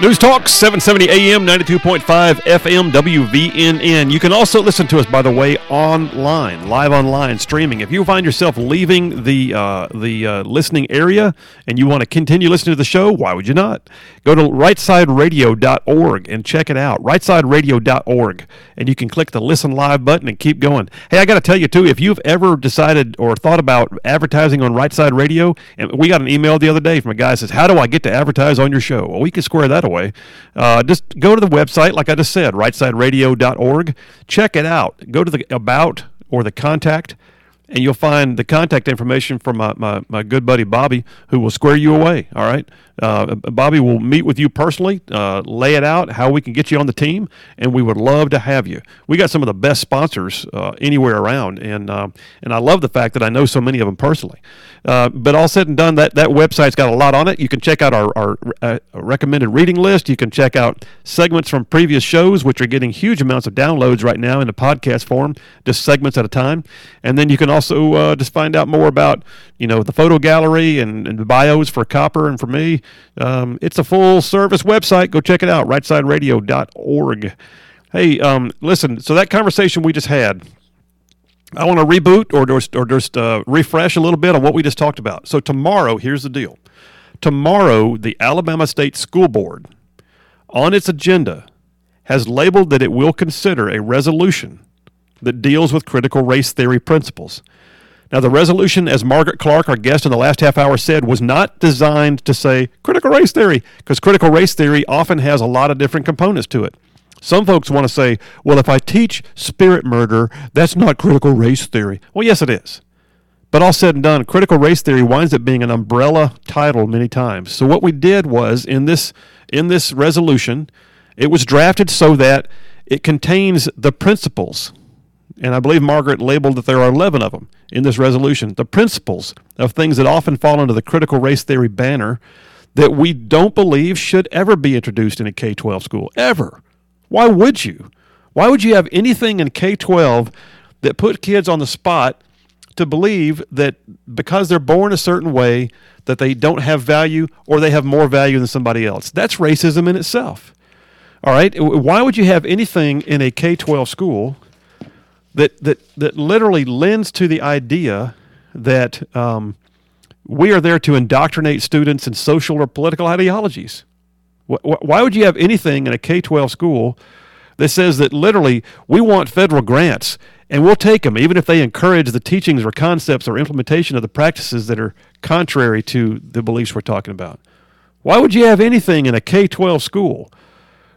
News Talk, 770 AM, 92.5 FM, WVNN. You can also listen to us, by the way, online, live online, streaming. If you find yourself leaving the uh, the uh, listening area and you want to continue listening to the show, why would you not? Go to rightsideradio.org and check it out, rightsideradio.org. And you can click the listen live button and keep going. Hey, I got to tell you, too, if you've ever decided or thought about advertising on Right Side Radio, and we got an email the other day from a guy says, How do I get to advertise on your show? Well, we can square that away. Uh, just go to the website, like I just said, rightsideradio.org. Check it out. Go to the About or the Contact and you'll find the contact information from my, my, my, good buddy Bobby, who will square you away. All right. Uh, Bobby will meet with you personally, uh, lay it out how we can get you on the team, and we would love to have you. We got some of the best sponsors uh, anywhere around, and uh, and I love the fact that I know so many of them personally. Uh, but all said and done, that, that website's got a lot on it. You can check out our, our uh, recommended reading list. You can check out segments from previous shows, which are getting huge amounts of downloads right now in the podcast form, just segments at a time. And then you can also just find out more about you know the photo gallery and, and the bios for Copper and for me. Um, it's a full service website. Go check it out, rightsideradio.org. Hey, um, listen, so that conversation we just had, I want to reboot or just, or just uh, refresh a little bit on what we just talked about. So, tomorrow, here's the deal. Tomorrow, the Alabama State School Board, on its agenda, has labeled that it will consider a resolution that deals with critical race theory principles. Now, the resolution, as Margaret Clark, our guest in the last half hour, said, was not designed to say critical race theory, because critical race theory often has a lot of different components to it. Some folks want to say, well, if I teach spirit murder, that's not critical race theory. Well, yes, it is. But all said and done, critical race theory winds up being an umbrella title many times. So what we did was in this in this resolution, it was drafted so that it contains the principles and I believe Margaret labeled that there are 11 of them in this resolution, the principles of things that often fall under the critical race theory banner that we don't believe should ever be introduced in a K 12 school. Ever. Why would you? Why would you have anything in K 12 that put kids on the spot to believe that because they're born a certain way, that they don't have value or they have more value than somebody else? That's racism in itself. All right? Why would you have anything in a K 12 school that that that literally lends to the idea that um, we are there to indoctrinate students in social or political ideologies. Why would you have anything in a K 12 school that says that literally we want federal grants and we'll take them, even if they encourage the teachings or concepts or implementation of the practices that are contrary to the beliefs we're talking about? Why would you have anything in a K 12 school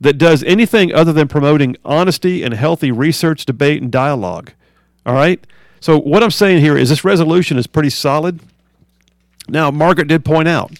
that does anything other than promoting honesty and healthy research, debate, and dialogue. All right? So, what I'm saying here is this resolution is pretty solid. Now, Margaret did point out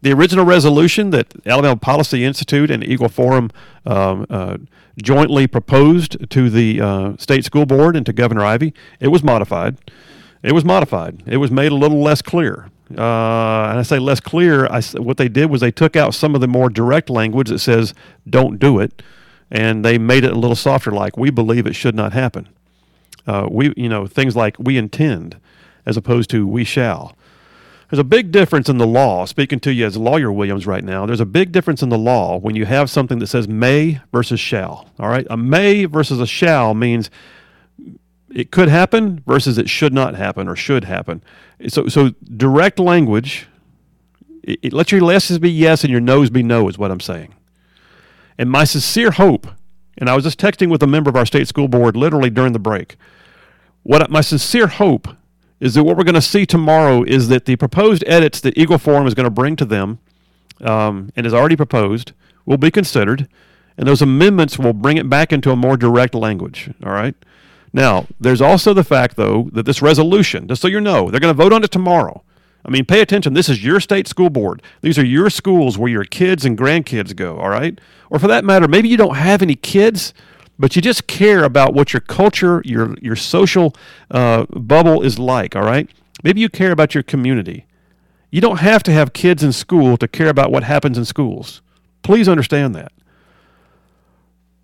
the original resolution that Alabama Policy Institute and Eagle Forum um, uh, jointly proposed to the uh, state school board and to Governor Ivey, it was modified. It was modified. It was made a little less clear. Uh, and I say less clear. I, what they did was they took out some of the more direct language that says "don't do it," and they made it a little softer, like "we believe it should not happen." Uh, we, you know, things like "we intend," as opposed to "we shall." There's a big difference in the law. Speaking to you as lawyer, Williams, right now, there's a big difference in the law when you have something that says may versus shall. All right, a may versus a shall means it could happen versus it should not happen or should happen. So, so direct language, it, it, let your yeses be yes and your no's be no, is what I'm saying. And my sincere hope, and I was just texting with a member of our state school board literally during the break. What my sincere hope is that what we're going to see tomorrow is that the proposed edits that Eagle Forum is going to bring to them um, and is already proposed will be considered, and those amendments will bring it back into a more direct language. All right. Now, there's also the fact, though, that this resolution, just so you know, they're going to vote on it tomorrow. I mean, pay attention. This is your state school board. These are your schools where your kids and grandkids go, all right? Or for that matter, maybe you don't have any kids, but you just care about what your culture, your, your social uh, bubble is like, all right? Maybe you care about your community. You don't have to have kids in school to care about what happens in schools. Please understand that.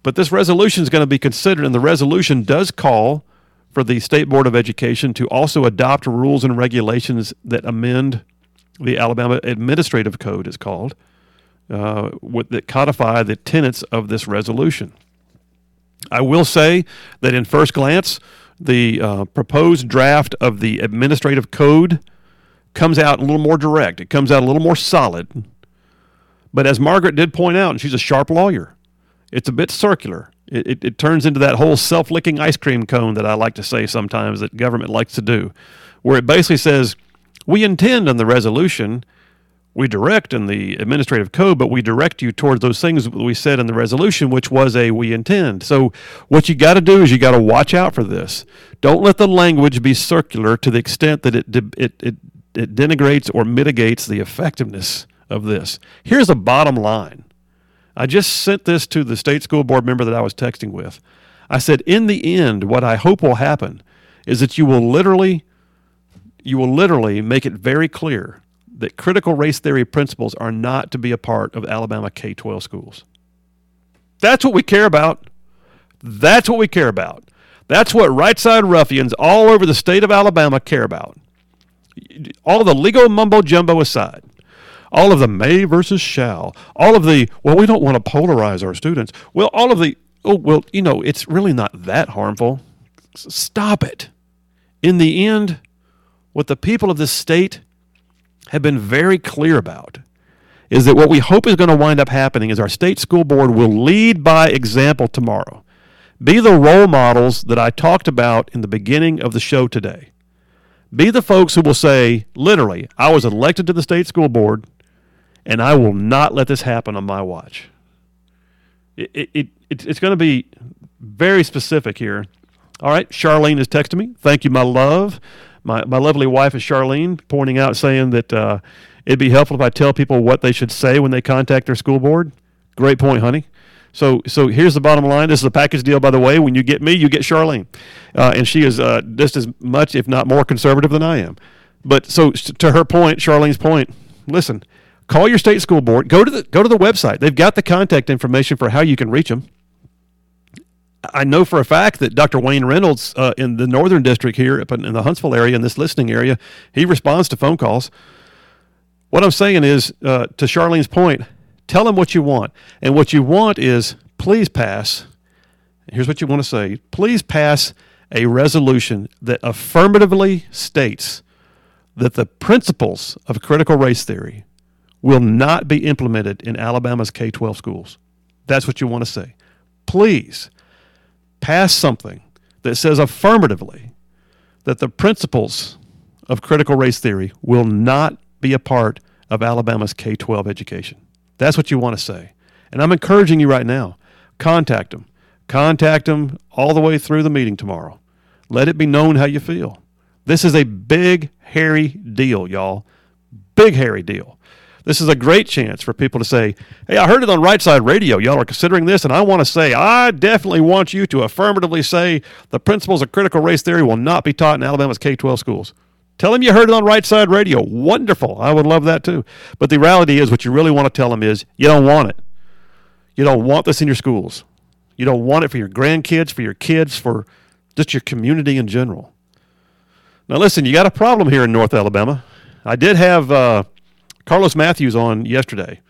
But this resolution is going to be considered, and the resolution does call for the State Board of Education to also adopt rules and regulations that amend the Alabama Administrative Code, is called. uh, with, that codify the tenets of this resolution. I will say that in first glance, the uh, proposed draft of the administrative code comes out a little more direct. It comes out a little more solid. But as Margaret did point out, and she's a sharp lawyer, it's a bit circular. It, it, it turns into that whole self licking ice cream cone that I like to say sometimes that government likes to do, where it basically says, we intend on the resolution, we direct in the administrative code, but we direct you towards those things we said in the resolution, which was a we intend. So, what you got to do is you got to watch out for this. Don't let the language be circular to the extent that it, it, it, it denigrates or mitigates the effectiveness of this. Here's the bottom line I just sent this to the state school board member that I was texting with. I said, in the end, what I hope will happen is that you will literally, you will literally make it very clear that critical race theory principles are not to be a part of Alabama K 12 schools. That's what we care about. That's what we care about. That's what right side ruffians all over the state of Alabama care about. All the legal mumbo jumbo aside, all of the may versus shall, all of the, well, we don't want to polarize our students. Well, all of the, oh, well, you know, it's really not that harmful. Stop it. In the end, what the people of this state have been very clear about is that what we hope is going to wind up happening is our state school board will lead by example tomorrow. Be the role models that I talked about in the beginning of the show today. Be the folks who will say, literally, I was elected to the state school board and I will not let this happen on my watch. It, it, it it's going to be very specific here. All right, Charlene is texting me. Thank you, my love. My, my lovely wife is Charlene, pointing out, saying that uh, it'd be helpful if I tell people what they should say when they contact their school board. Great point, honey. So, so here's the bottom line. This is a package deal, by the way. When you get me, you get Charlene, uh, and she is uh, just as much, if not more, conservative than I am. But so, to her point, Charlene's point. Listen, Call your state school board. Go to the go to the website. They've got the contact information for how you can reach them. I know for a fact that Dr. Wayne Reynolds uh, in the Northern District here in the Huntsville area, in this listening area, he responds to phone calls. What I'm saying is, uh, to Charlene's point, tell them what you want. And what you want is please pass. Here's what you want to say please pass a resolution that affirmatively states that the principles of critical race theory will not be implemented in Alabama's K 12 schools. That's what you want to say. Please pass something that says affirmatively that the principles of critical race theory will not be a part of Alabama's K 12 education. That's what you want to say. And I'm encouraging you right now contact them. Contact them all the way through the meeting tomorrow. Let it be known how you feel. This is a big, hairy deal, y'all. Big, hairy deal. This is a great chance for people to say, Hey, I heard it on Right Side Radio. Y'all are considering this, and I want to say, I definitely want you to affirmatively say the principles of critical race theory will not be taught in Alabama's K 12 schools. Tell them you heard it on Right Side Radio. Wonderful. I would love that too. But the reality is, what you really want to tell them is, you don't want it. You don't want this in your schools. You don't want it for your grandkids, for your kids, for just your community in general. Now, listen, you got a problem here in North Alabama. I did have. Uh, Carlos Matthews on yesterday.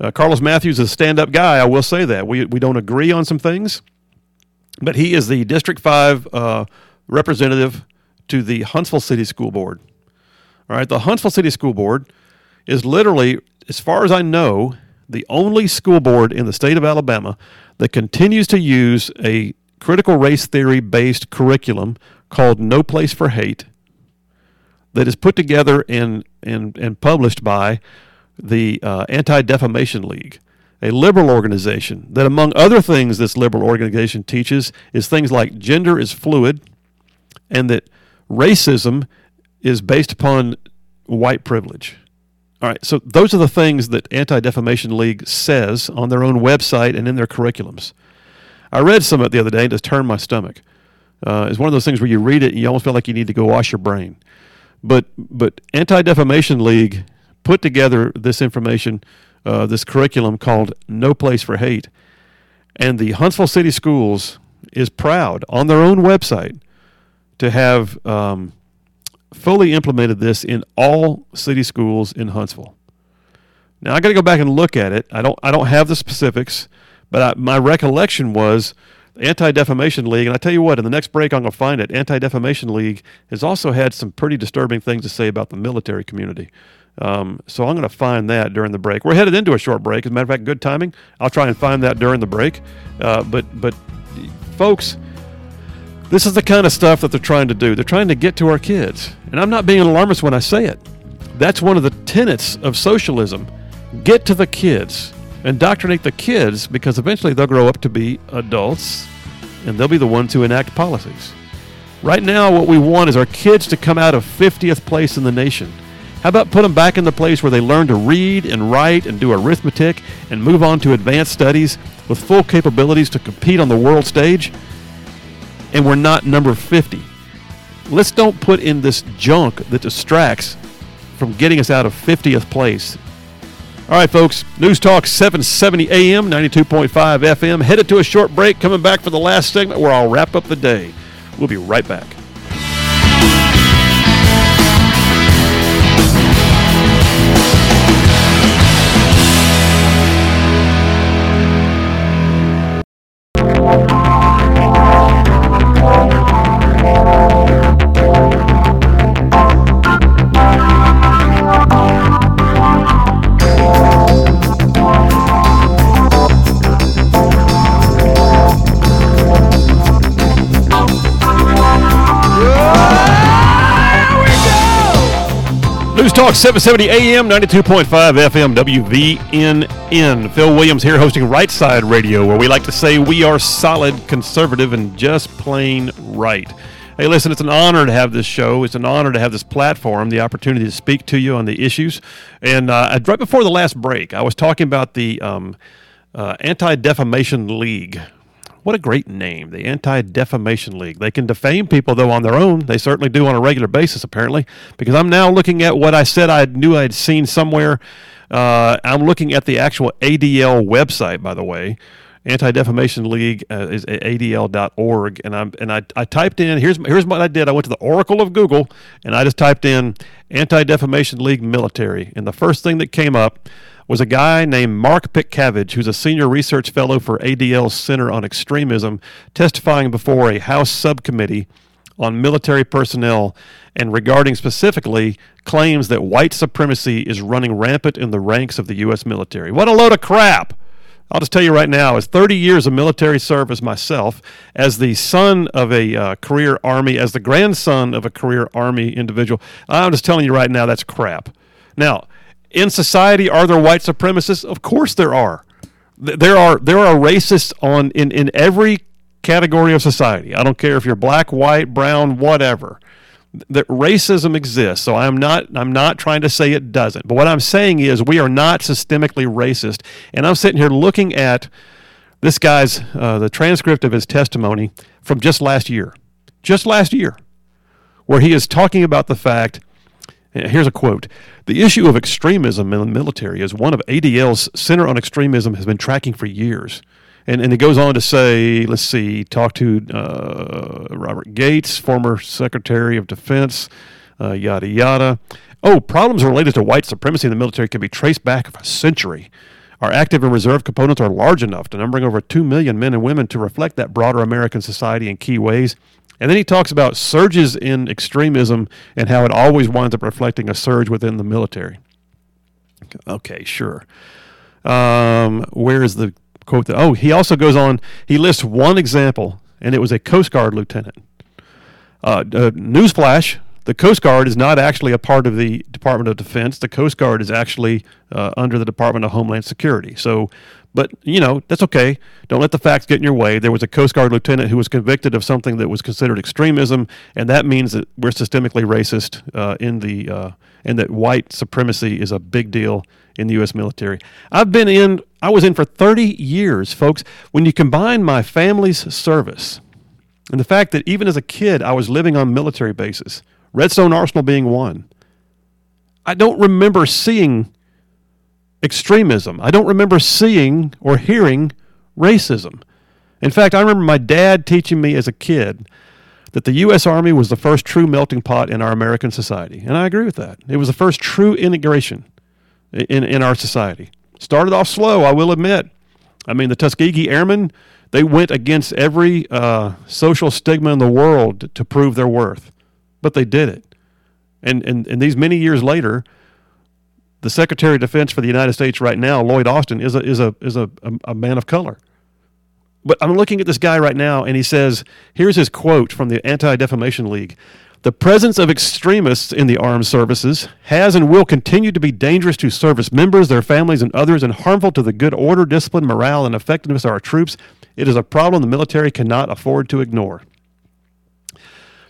Uh, Carlos Matthews is a stand up guy, I will say that. We, we don't agree on some things, but he is the District 5 uh, representative to the Huntsville City School Board. All right, the Huntsville City School Board is literally, as far as I know, the only school board in the state of Alabama that continues to use a critical race theory based curriculum called No Place for Hate that is put together and, and, and published by the uh, Anti Defamation League, a liberal organization that, among other things, this liberal organization teaches is things like gender is fluid and that racism is based upon white privilege. All right, so those are the things that Anti Defamation League says on their own website and in their curriculums. I read some of it the other day and just turned my stomach. Uh, it's one of those things where you read it and you almost feel like you need to go wash your brain. But but Anti Defamation League put together this information, uh, this curriculum called No Place for Hate, and the Huntsville City Schools is proud on their own website to have um, fully implemented this in all city schools in Huntsville. Now I got to go back and look at it. I don't I don't have the specifics, but I, my recollection was Anti Defamation League, and I tell you what, in the next break I'm going to find it. Anti Defamation League has also had some pretty disturbing things to say about the military community. Um, so I'm going to find that during the break. We're headed into a short break. As a matter of fact, good timing. I'll try and find that during the break. Uh, but but folks, this is the kind of stuff that they're trying to do. They're trying to get to our kids, and I'm not being an alarmist when I say it. That's one of the tenets of socialism. Get to the kids indoctrinate the kids because eventually they'll grow up to be adults and they'll be the ones who enact policies. Right now, what we want is our kids to come out of 50th place in the nation. How about put them back in the place where they learn to read and write and do arithmetic and move on to advanced studies with full capabilities to compete on the world stage? And we're not number 50. Let's don't put in this junk that distracts from getting us out of 50th place all right, folks. News Talk 770 AM, 92.5 FM. Headed to a short break. Coming back for the last segment where I'll wrap up the day. We'll be right back. Talk 770 AM, 92.5 FM, WVNN. Phil Williams here hosting Right Side Radio, where we like to say we are solid, conservative, and just plain right. Hey, listen, it's an honor to have this show. It's an honor to have this platform, the opportunity to speak to you on the issues. And uh, right before the last break, I was talking about the um, uh, Anti Defamation League, what a great name, the Anti Defamation League. They can defame people, though, on their own. They certainly do on a regular basis, apparently, because I'm now looking at what I said I knew I'd seen somewhere. Uh, I'm looking at the actual ADL website, by the way. Anti Defamation League uh, is adl.org, and I'm and I, I typed in here's here's what I did. I went to the Oracle of Google, and I just typed in Anti Defamation League military, and the first thing that came up was a guy named Mark Pitcavage, who's a senior research fellow for ADL's Center on Extremism, testifying before a House subcommittee on military personnel and regarding specifically claims that white supremacy is running rampant in the ranks of the U.S. military. What a load of crap! I'll just tell you right now, as 30 years of military service myself, as the son of a uh, career Army, as the grandson of a career Army individual, I'm just telling you right now, that's crap. Now, in society, are there white supremacists? Of course there are. There are there are racists on in, in every category of society. I don't care if you're black, white, brown, whatever. That racism exists. So I'm not I'm not trying to say it doesn't. But what I'm saying is we are not systemically racist. And I'm sitting here looking at this guy's uh, the transcript of his testimony from just last year, just last year, where he is talking about the fact Here's a quote The issue of extremism in the military is one of ADL's Center on Extremism has been tracking for years. And, and it goes on to say, let's see, talk to uh, Robert Gates, former Secretary of Defense, uh, yada, yada. Oh, problems related to white supremacy in the military can be traced back a century. Our active and reserve components are large enough to numbering over 2 million men and women to reflect that broader American society in key ways. And then he talks about surges in extremism and how it always winds up reflecting a surge within the military. Okay, sure. Um, where is the quote? That, oh, he also goes on, he lists one example, and it was a Coast Guard lieutenant. Uh, uh, newsflash the Coast Guard is not actually a part of the Department of Defense. The Coast Guard is actually uh, under the Department of Homeland Security. So but, you know, that's okay. Don't let the facts get in your way. There was a Coast Guard lieutenant who was convicted of something that was considered extremism, and that means that we're systemically racist uh, in the, uh, and that white supremacy is a big deal in the U.S. military. I've been in, I was in for 30 years, folks. When you combine my family's service and the fact that even as a kid I was living on military bases, Redstone Arsenal being one, I don't remember seeing extremism. I don't remember seeing or hearing racism. In fact, I remember my dad teaching me as a kid that the U.S. Army was the first true melting pot in our American society. And I agree with that. It was the first true integration in, in our society. Started off slow, I will admit. I mean, the Tuskegee Airmen, they went against every uh, social stigma in the world to prove their worth, but they did it. And, and, and these many years later, the Secretary of Defense for the United States right now, Lloyd Austin, is a, is a, is a, a, a man of color. But I'm looking at this guy right now, and he says, here's his quote from the Anti Defamation League. The presence of extremists in the armed services has and will continue to be dangerous to service members, their families, and others, and harmful to the good order, discipline, morale, and effectiveness of our troops. It is a problem the military cannot afford to ignore.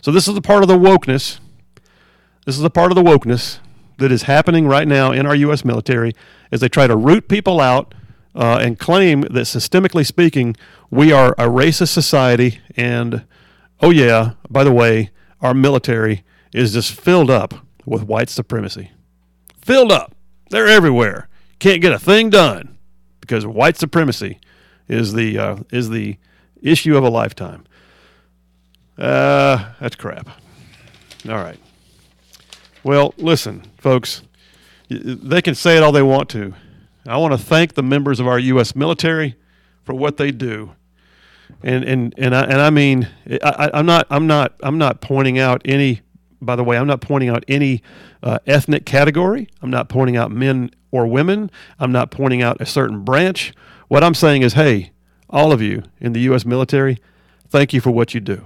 So, this is the part of the wokeness. This is the part of the wokeness that is happening right now in our U.S. military as they try to root people out uh, and claim that, systemically speaking, we are a racist society. And, oh, yeah, by the way, our military is just filled up with white supremacy. Filled up. They're everywhere. Can't get a thing done because white supremacy is the uh, is the issue of a lifetime. Uh, that's crap. All right. Well, listen, folks. They can say it all they want to. I want to thank the members of our U.S. military for what they do and and and I, and I mean, I, am not I'm not I'm not pointing out any. By the way, I'm not pointing out any uh, ethnic category. I'm not pointing out men or women. I'm not pointing out a certain branch. What I'm saying is, hey, all of you in the U.S. military, thank you for what you do.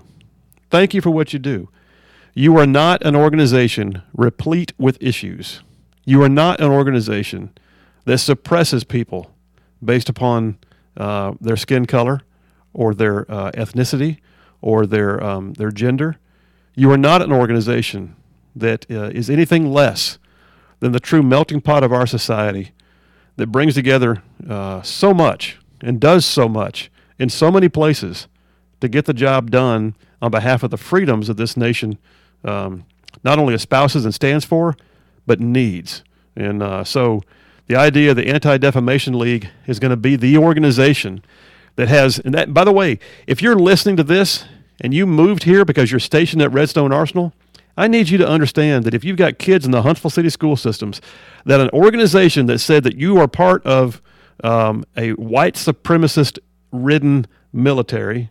Thank you for what you do. You are not an organization replete with issues. You are not an organization that suppresses people based upon uh, their skin color, or their uh, ethnicity or their, um, their gender. You are not an organization that uh, is anything less than the true melting pot of our society that brings together uh, so much and does so much in so many places to get the job done on behalf of the freedoms of this nation um, not only espouses and stands for, but needs. And uh, so the idea of the Anti Defamation League is going to be the organization that has, and that, by the way, if you're listening to this and you moved here because you're stationed at Redstone Arsenal, I need you to understand that if you've got kids in the Huntsville City school systems, that an organization that said that you are part of um, a white supremacist ridden military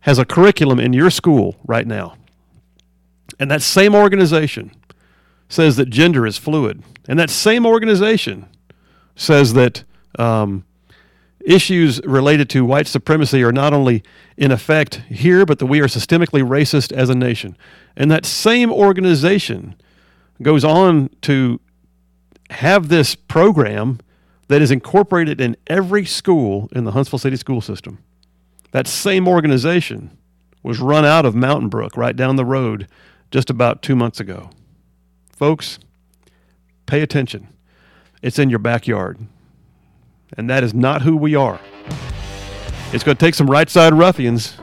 has a curriculum in your school right now. And that same organization says that gender is fluid. And that same organization says that um, issues related to white supremacy are not only in effect here, but that we are systemically racist as a nation. And that same organization goes on to have this program that is incorporated in every school in the Huntsville City school system. That same organization was run out of Mountain Brook right down the road just about two months ago. Folks, pay attention. It's in your backyard and that is not who we are. It's going to take some right side ruffians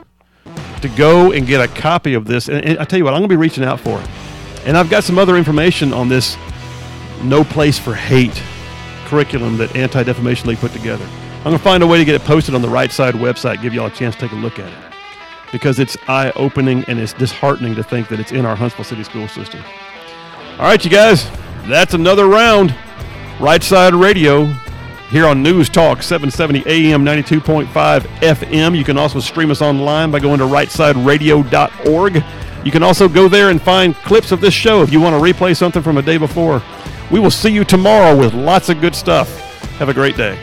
to go and get a copy of this. And, and I tell you what, I'm going to be reaching out for it. And I've got some other information on this No Place for Hate curriculum that Anti Defamation League put together. I'm going to find a way to get it posted on the right side website, give y'all a chance to take a look at it. Because it's eye opening and it's disheartening to think that it's in our Huntsville City school system. All right, you guys, that's another round. Right Side Radio here on News Talk 770 AM 92.5 FM. You can also stream us online by going to rightsideradio.org. You can also go there and find clips of this show if you want to replay something from a day before. We will see you tomorrow with lots of good stuff. Have a great day.